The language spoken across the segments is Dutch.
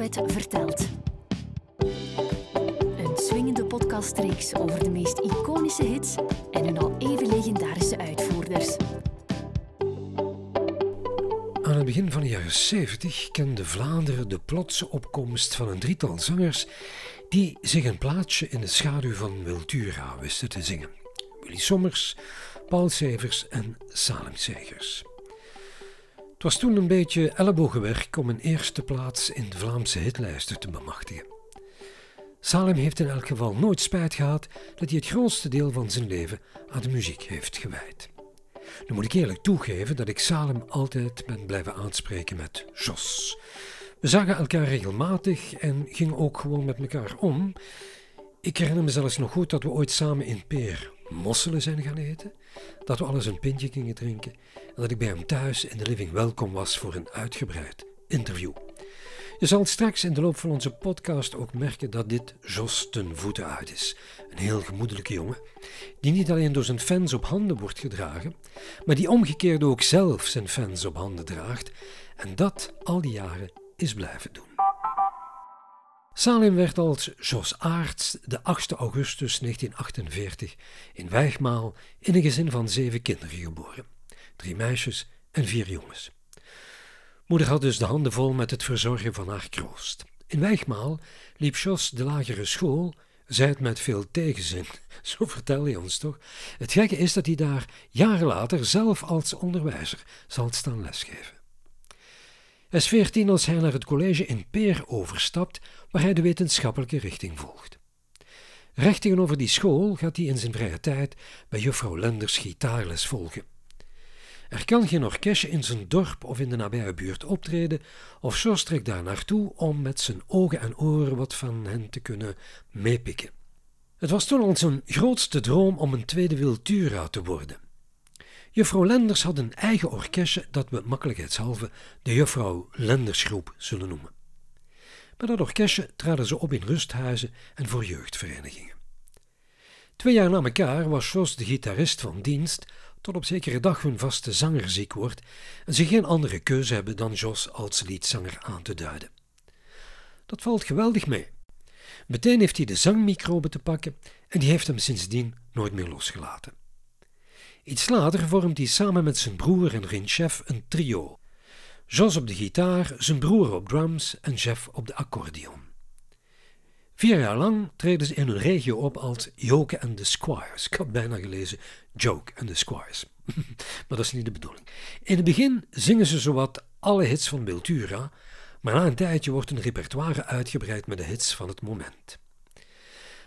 Vertelt. Een swingende podcastreeks over de meest iconische hits en hun al even legendarische uitvoerders. Aan het begin van de jaren 70 kende Vlaanderen de plotse opkomst van een drietal zangers die zich een plaatsje in de schaduw van Wiltura wisten te zingen. Willy Sommers, Paul Severs en Salem Segers. Het was toen een beetje ellebogenwerk om een eerste plaats in de Vlaamse hitlijsten te bemachtigen. Salem heeft in elk geval nooit spijt gehad dat hij het grootste deel van zijn leven aan de muziek heeft gewijd. Nu moet ik eerlijk toegeven dat ik Salem altijd ben blijven aanspreken met Jos. We zagen elkaar regelmatig en gingen ook gewoon met elkaar om. Ik herinner me zelfs nog goed dat we ooit samen in Peer mosselen zijn gaan eten, dat we alles een pintje gingen drinken en dat ik bij hem thuis in de living welkom was voor een uitgebreid interview. Je zal straks in de loop van onze podcast ook merken dat dit Jos ten voeten uit is. Een heel gemoedelijke jongen, die niet alleen door zijn fans op handen wordt gedragen, maar die omgekeerd ook zelf zijn fans op handen draagt en dat al die jaren is blijven doen. Salim werd als Jos Aarts de 8 augustus 1948 in Wijgmaal in een gezin van zeven kinderen geboren. Drie meisjes en vier jongens. Moeder had dus de handen vol met het verzorgen van haar kroost. In Wijgmaal liep Jos de lagere school, zij het met veel tegenzin. Zo vertelde hij ons toch. Het gekke is dat hij daar jaren later zelf als onderwijzer zal staan lesgeven. Hij is veertien als hij naar het college in Peer overstapt, waar hij de wetenschappelijke richting volgt. Recht tegenover die school gaat hij in zijn vrije tijd bij juffrouw Lenders gitaarles volgen. Er kan geen orkestje in zijn dorp of in de nabije buurt optreden, of Jos trekt daar naartoe om met zijn ogen en oren wat van hen te kunnen meepikken. Het was toen al zijn grootste droom om een tweede Wiltura te worden. Juffrouw Lenders had een eigen orkestje dat we makkelijkheidshalve de Juffrouw Lendersgroep zullen noemen. Met dat orkestje traden ze op in rusthuizen en voor jeugdverenigingen. Twee jaar na elkaar was Jos de gitarist van dienst, tot op zekere dag hun vaste zanger ziek wordt en ze geen andere keuze hebben dan Jos als liedzanger aan te duiden. Dat valt geweldig mee. Meteen heeft hij de zangmicrobe te pakken en die heeft hem sindsdien nooit meer losgelaten. Iets later vormt hij samen met zijn broer en vriend Chef een trio. Jos op de gitaar, zijn broer op drums en Chef op de accordeon. Vier jaar lang treden ze in hun regio op als Joke en de Squires. Ik had bijna gelezen Joke en de Squires. maar dat is niet de bedoeling. In het begin zingen ze zowat alle hits van Biltura, maar na een tijdje wordt hun repertoire uitgebreid met de hits van het moment.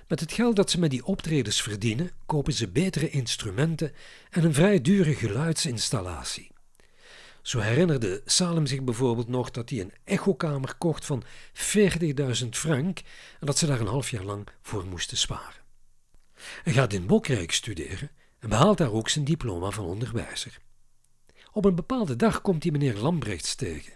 Met het geld dat ze met die optredens verdienen, kopen ze betere instrumenten en een vrij dure geluidsinstallatie. Zo herinnerde Salem zich bijvoorbeeld nog dat hij een echokamer kocht van 40.000 frank en dat ze daar een half jaar lang voor moesten sparen. Hij gaat in Bokrijk studeren en behaalt daar ook zijn diploma van onderwijzer. Op een bepaalde dag komt hij meneer Lambrechts tegen.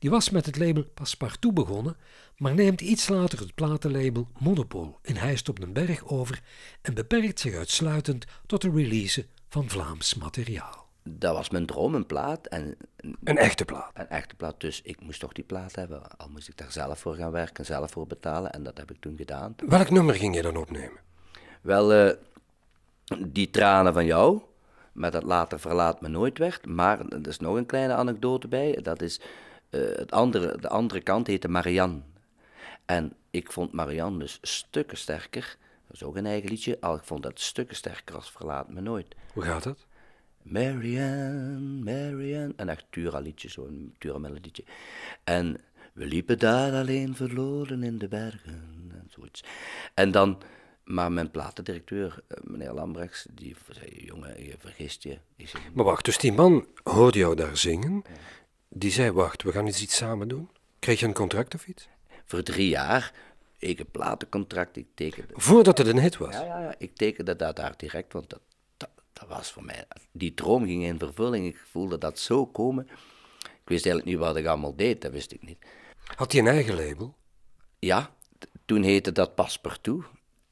Die was met het label Passepartout begonnen, maar neemt iets later het platenlabel Monopol in Heist op den Berg over en beperkt zich uitsluitend tot de release van Vlaams materiaal. Dat was mijn droom, een plaat. En, Een echte plaat. een echte plaat, dus ik moest toch die plaat hebben. Al moest ik daar zelf voor gaan werken, zelf voor betalen. En dat heb ik toen gedaan. Welk nummer ging je dan opnemen? Wel, eh, die tranen van jou, met dat later verlaat me nooit werd. Maar er is nog een kleine anekdote bij. Dat is, eh, het andere, de andere kant heette Marianne. En ik vond Marianne dus stukken sterker. Dat is ook een eigen liedje. Al ik vond dat stukken sterker als Verlaat me nooit. Hoe gaat dat? Marianne, Marianne. Een echt Tura liedje, zo'n Tura melodietje. En we liepen daar alleen verloren in de bergen. En zoiets. En dan, maar mijn platendirecteur, eh, meneer Lambrechts, die zei, jongen, je vergist je. Zeg, Maar wacht, dus die man hoorde jou daar zingen. Die zei, wacht, we gaan eens iets samen doen. Kreeg je een contract of iets? voor drie jaar, ik een platencontract, ik tekende. Voordat het een hit was. Ja, ja, ja, ik tekende dat daar direct, want dat, dat, dat was voor mij, die droom ging in vervulling. Ik voelde dat zo komen. Ik wist eigenlijk niet wat ik allemaal deed, dat wist ik niet. Had hij een eigen label? Ja, toen heette dat Passepartout.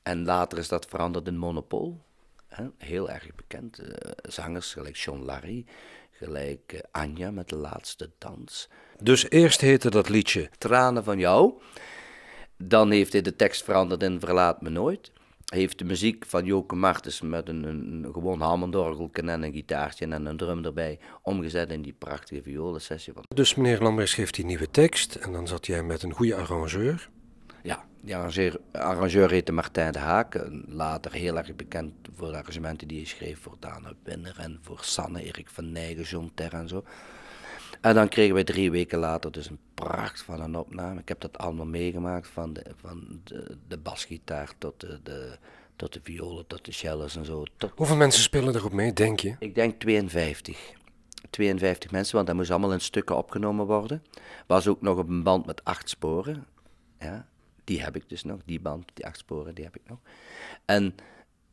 En later is dat veranderd in Monopol. Heel erg bekend. eh, zangers gelijk John Larry, Gelijk eh, Anja met de laatste dans. Dus eerst heette dat liedje Tranen van jou. Dan heeft hij de tekst veranderd in Verlaat me nooit. Heeft de muziek van Joke Martens met een, een, gewoon hammondorgel en een gitaartje en een drum erbij omgezet in die prachtige violensessie. Dus meneer Lambrechts geeft die nieuwe tekst en dan zat jij met een goede arrangeur. Ja, die arrangeur, arrangeur heette Martijn de Haak, later heel erg bekend voor de arrangementen die hij schreef voor Dana Winner en voor Sanne, Erik van Nijgen, John Ter en zo. En dan kregen we drie weken later dus een pracht van een opname. Ik heb dat allemaal meegemaakt, van de, van de, de basgitaar tot de, de, tot de violen, tot de cellos en zo. Tot... Hoeveel mensen spelen erop mee, denk je? Ik denk 52. 52 mensen, want dat moest allemaal in stukken opgenomen worden. Was ook nog op een band met acht sporen. Ja, die heb ik dus nog, die band, die acht sporen, die heb ik nog. En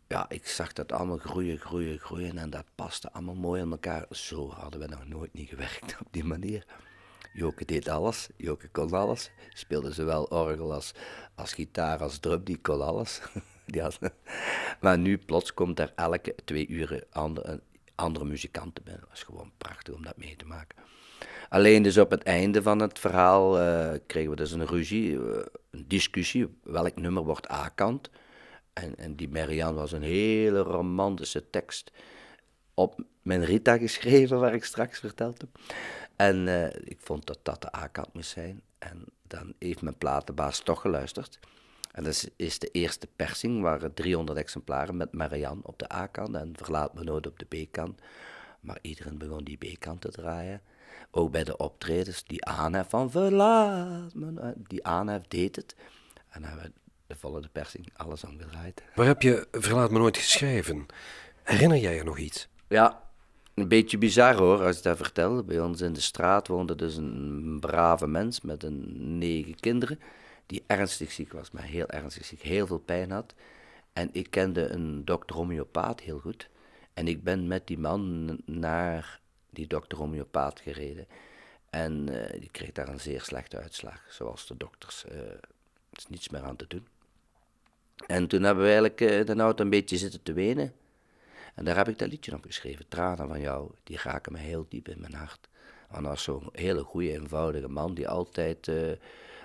ja, ik zag dat allemaal groeien, groeien, groeien en dat paste allemaal mooi in elkaar. Zo hadden we nog nooit niet gewerkt op die manier. Joke deed alles, Joke kon alles. Speelde zowel orgel als, als gitaar als drum, die kon alles. die maar nu plots komt er elke twee uren andere, andere muzikanten binnen. Dat was gewoon prachtig om dat mee te maken. Alleen dus op het einde van het verhaal uh, kregen we dus een ruzie, uh, een discussie, welk nummer wordt A-kant. En, en die Marianne was een hele romantische tekst op mijn Rita geschreven, waar ik straks verteld heb. En uh, ik vond dat dat de A-kant moest zijn. En dan heeft mijn platenbaas toch geluisterd. En dat is, de eerste persing, waren 300 exemplaren met Marianne op de A-kant en Verlaat me nooit op de B-kant. Maar iedereen begon die B-kant te draaien. Ook bij de optredens, die aanhef van Verlaat me die aanhef deed het. En dan hebben we de volle persing alles omgedraaid. Waar heb je Verlaat me nooit geschreven? Herinner jij je nog iets? Ja, een beetje bizar hoor, als ik dat vertel. Bij ons in de straat woonde dus een brave mens met een negen kinderen, die ernstig ziek was, maar heel ernstig ziek, heel veel pijn had. En ik kende een dokter homeopaat heel goed. En ik ben met die man naar die dokter homeopaat gereden. En uh, die kreeg daar een zeer slechte uitslag, zoals de dokters. Er is niets meer aan te doen. En toen hebben we eigenlijk uh, de auto een beetje zitten te wenen. En daar heb ik dat liedje op geschreven. Tranen van jou, die raken me heel diep in mijn hart. Want was zo'n hele goede, eenvoudige man die altijd, uh,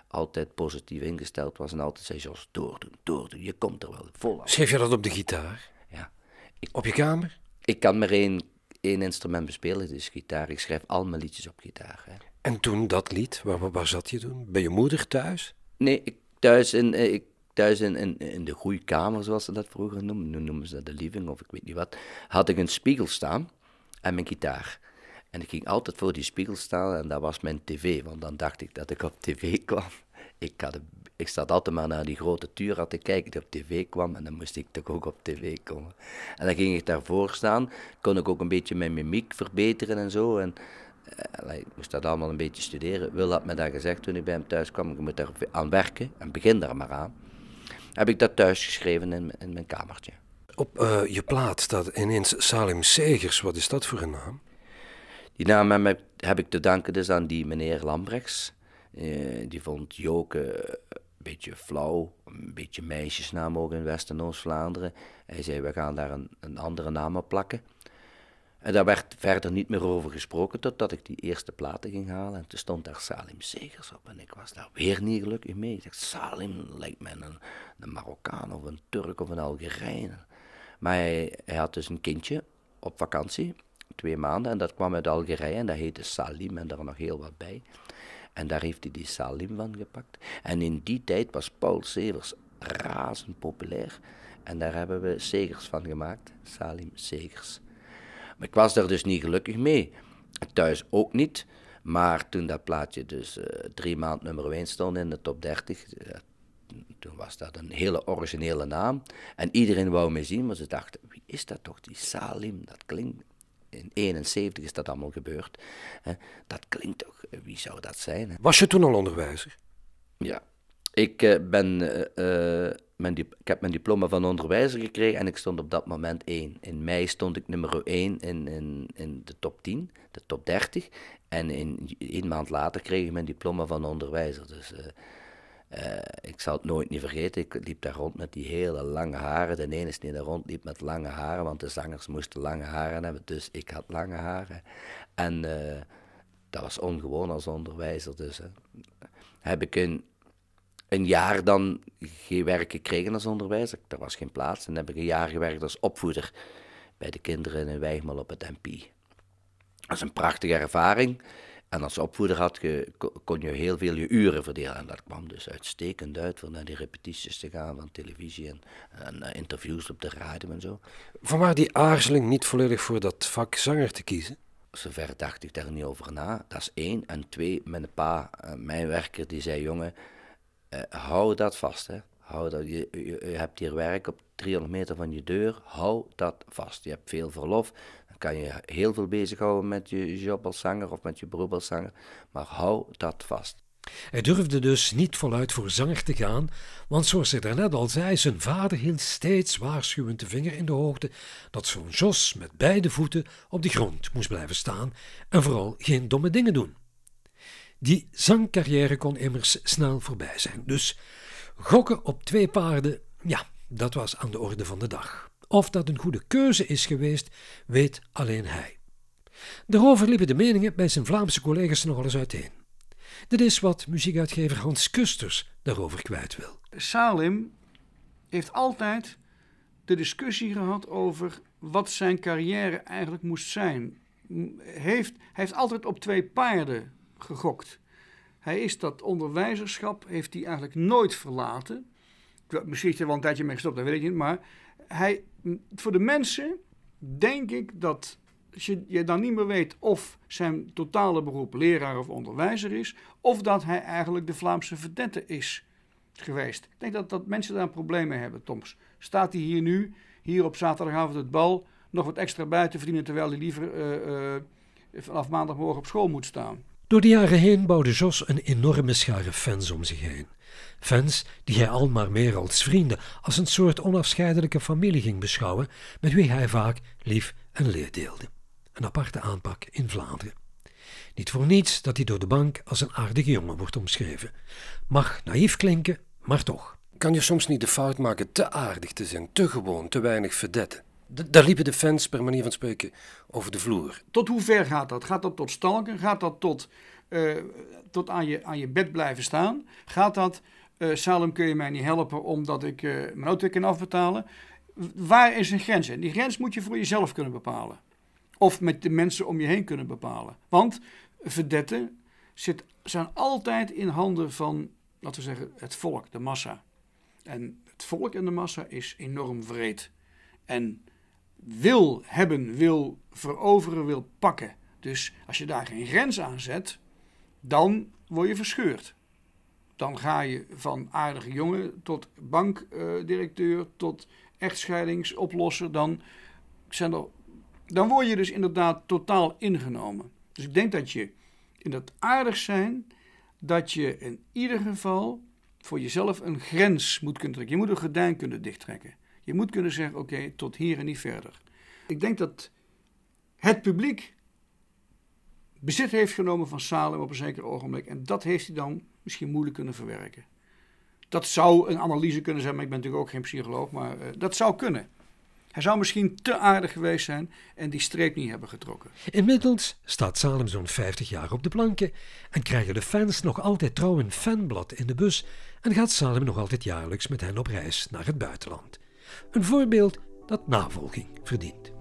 altijd positief ingesteld was. En altijd zei, Jos, doordoen, doordoen, je komt er wel vol Schreef je dat op de gitaar? Ja. Ik, op je kamer? Ik kan maar één, één instrument bespelen, dus gitaar. Ik schrijf al mijn liedjes op gitaar. Hè. En toen dat lied, waar, waar zat je toen? Bij je moeder thuis? Nee, ik, thuis in, eh, ik thuis in, in, in de goede kamer, zoals ze dat vroeger noemen, nu noemen ze dat de living of ik weet niet wat, had ik een spiegel staan en mijn gitaar. En ik ging altijd voor die spiegel staan en dat was mijn tv, want dan dacht ik dat ik op tv kwam. Ik, had, ik zat altijd maar naar die grote tuur te kijken die op tv kwam en dan moest ik toch ook op tv komen. En dan ging ik daarvoor staan, kon ik ook een beetje mijn mimiek verbeteren en zo. En, uh, ik moest dat allemaal een beetje studeren. Wil had me dat gezegd toen ik bij hem thuis kwam, ik moet daar aan werken en begin daar maar aan heb ik dat thuis geschreven in, in mijn kamertje. Op uh, je plaat staat ineens Salim Segers. Wat is dat voor een naam? Die naam heb, heb ik te danken dus aan die meneer Lambrechts. Uh, die vond Joke beetje flauw, een beetje meisjesnaam ook in West- en Oost-Vlaanderen. Hij zei, we gaan daar een, een andere naam op plakken. En daar werd verder niet meer over gesproken totdat ik die eerste platen ging halen. En toen stond daar Salim Segers op. En ik was daar weer niet gelukkig mee. Ik dacht, Salim lijkt me een, een Marokkaan of een Turk of een Algerijn. Maar hij, hij, had dus een kindje op vakantie, twee maanden. En dat kwam uit Algerije en dat heette Salim en daar nog heel wat bij. En daar heeft hij die Salim van gepakt. En in die tijd was Paul Severs razend populair. En daar hebben we Segers van gemaakt, Salim Segers. Maar ik was daar dus niet gelukkig mee. Thuis ook niet. Maar toen dat plaatje dus uh, drie maand nummer 1 stond in de top 30, uh, toen was dat een hele originele naam. En iedereen wou me zien, maar ze dachten, wie is dat toch, die Salim? Dat klinkt, in 71 is dat allemaal gebeurd. Dat klinkt toch, wie zou dat zijn? Was je toen al onderwijzer? Ja, ik uh, ben mijn ik heb mijn diploma van onderwijzer gekregen en ik stond op dat moment één. In mei stond ik nummer 1 in, in, in de top 10, de top 30. En in, één maand later kreeg ik mijn diploma van onderwijzer. Dus, uh, Uh, ik zal het nooit niet vergeten, ik liep daar rond met die hele lange haren. De ene is die daar rond liep met lange haren, want de zangers moesten lange haren hebben, dus ik had lange haren. En uh, dat was ongewoon als onderwijzer. Dus heb ik een, een jaar dan geen werk gekregen als onderwijzer. Er was geen plaats. En heb ik een jaar gewerkt als opvoeder bij de kinderen in Wijgmal op het MP. Dat is een prachtige ervaring. En als opvoeder had je, kon je heel veel je uren verdelen. En dat kwam dus uitstekend uit om naar die repetities te gaan van televisie en, en eh, interviews op de radio en zo. Vanwaar die aarzeling niet volledig voor dat vak zanger te kiezen? Zover dacht ik daar niet over na. Dat is één. En twee, mijn pa, eh, mijn werker, die zei: jongen, uh, hou dat vast. Hè. Hou dat, je, je, hebt hier werk op 300 meter van je deur. Hou dat vast. Je hebt veel verlof kan je heel veel bezighouden met je job als zanger of met je beroep als zanger, maar hou dat vast. Hij durfde dus niet voluit voor zanger te gaan, want zoals hij daarnet al zei, zijn vader hield steeds waarschuwend de vinger in de hoogte dat zo'n Jos met beide voeten op de grond moest blijven staan en vooral geen domme dingen doen. Die zangcarrière kon immers snel voorbij zijn, dus gokken op twee paarden, ja, dat was aan de orde van de dag. Of dat een goede keuze is geweest, weet alleen hij. Daarover liepen de meningen bij zijn Vlaamse collega's nogal eens uiteen. Dit is wat muziekuitgever Hans Kusters daarover kwijt wil. Salim heeft altijd de discussie gehad over wat zijn carrière eigenlijk moest zijn. Heeft, hij heeft altijd op twee paarden gegokt. Hij is dat onderwijzerschap heeft hij eigenlijk nooit verlaten. Misschien is er wel een tijdje mee gestopt, dat weet ik niet. Maar hij, voor de mensen denk ik dat je, je dan niet meer weet of zijn totale beroep leraar of onderwijzer is, of dat hij eigenlijk de Vlaamse verdette is geweest. Ik denk dat, dat mensen daar problemen hebben, Toms. Staat hij hier nu, hier op zaterdagavond het bal, nog wat extra buiten verdienen, terwijl hij liever uh, vanaf maandagmorgen op school moet staan? Door de jaren heen bouwde Jos een enorme schare fans om zich heen. Fans die hij al maar meer als vrienden, als een soort onafscheidelijke familie ging beschouwen, met wie hij vaak lief en leed deelde. Een aparte aanpak in Vlaanderen. Niet voor niets dat hij door de bank als een aardige jongen wordt omschreven. Mag naïef klinken, maar toch. Kan je soms niet de fout maken te aardig te zijn, te gewoon, te weinig verdetten? Daar liepen de fans per manier van spreken over de vloer. Tot hoe ver gaat dat? Gaat dat tot stalken? Gaat dat tot, uh, tot aan, je, aan je bed blijven staan? Gaat dat uh, Salem kun je mij niet helpen omdat ik uh, mijn auto kan afbetalen. Waar is een grens? En die grens moet je voor jezelf kunnen bepalen. Of met de mensen om je heen kunnen bepalen. Want verdetten zit, zijn altijd in handen van, laten we zeggen, het volk, de massa. En het volk en de massa is enorm vreed. En wil hebben, wil veroveren, wil pakken. Dus als je daar geen grens aan zet, dan word je verscheurd. Dan ga je van aardige jongen tot bankdirecteur, tot echtscheidingsoplosser. Dan, zijn er, dan word je dus inderdaad totaal ingenomen. Dus ik denk dat je in dat aardig zijn, dat je in ieder geval voor jezelf een grens moet kunnen trekken. Je moet een gordijn kunnen dichttrekken. Je moet kunnen zeggen, oké, tot hier en niet verder. Ik denk dat het publiek bezit heeft genomen van Salem op een zeker ogenblik. En dat heeft hij dan misschien moeilijk kunnen verwerken. Dat zou een analyse kunnen zijn, maar ik ben natuurlijk ook geen psycholoog, maar uh, dat zou kunnen. Hij zou misschien te aardig geweest zijn en die streep niet hebben getrokken. Inmiddels staat Salem zo'n 50 jaar op de planken en krijgen de fans nog altijd trouw een fanblad in de bus en gaat Salem nog altijd jaarlijks met hen op reis naar het buitenland. Een voorbeeld dat navolging verdient.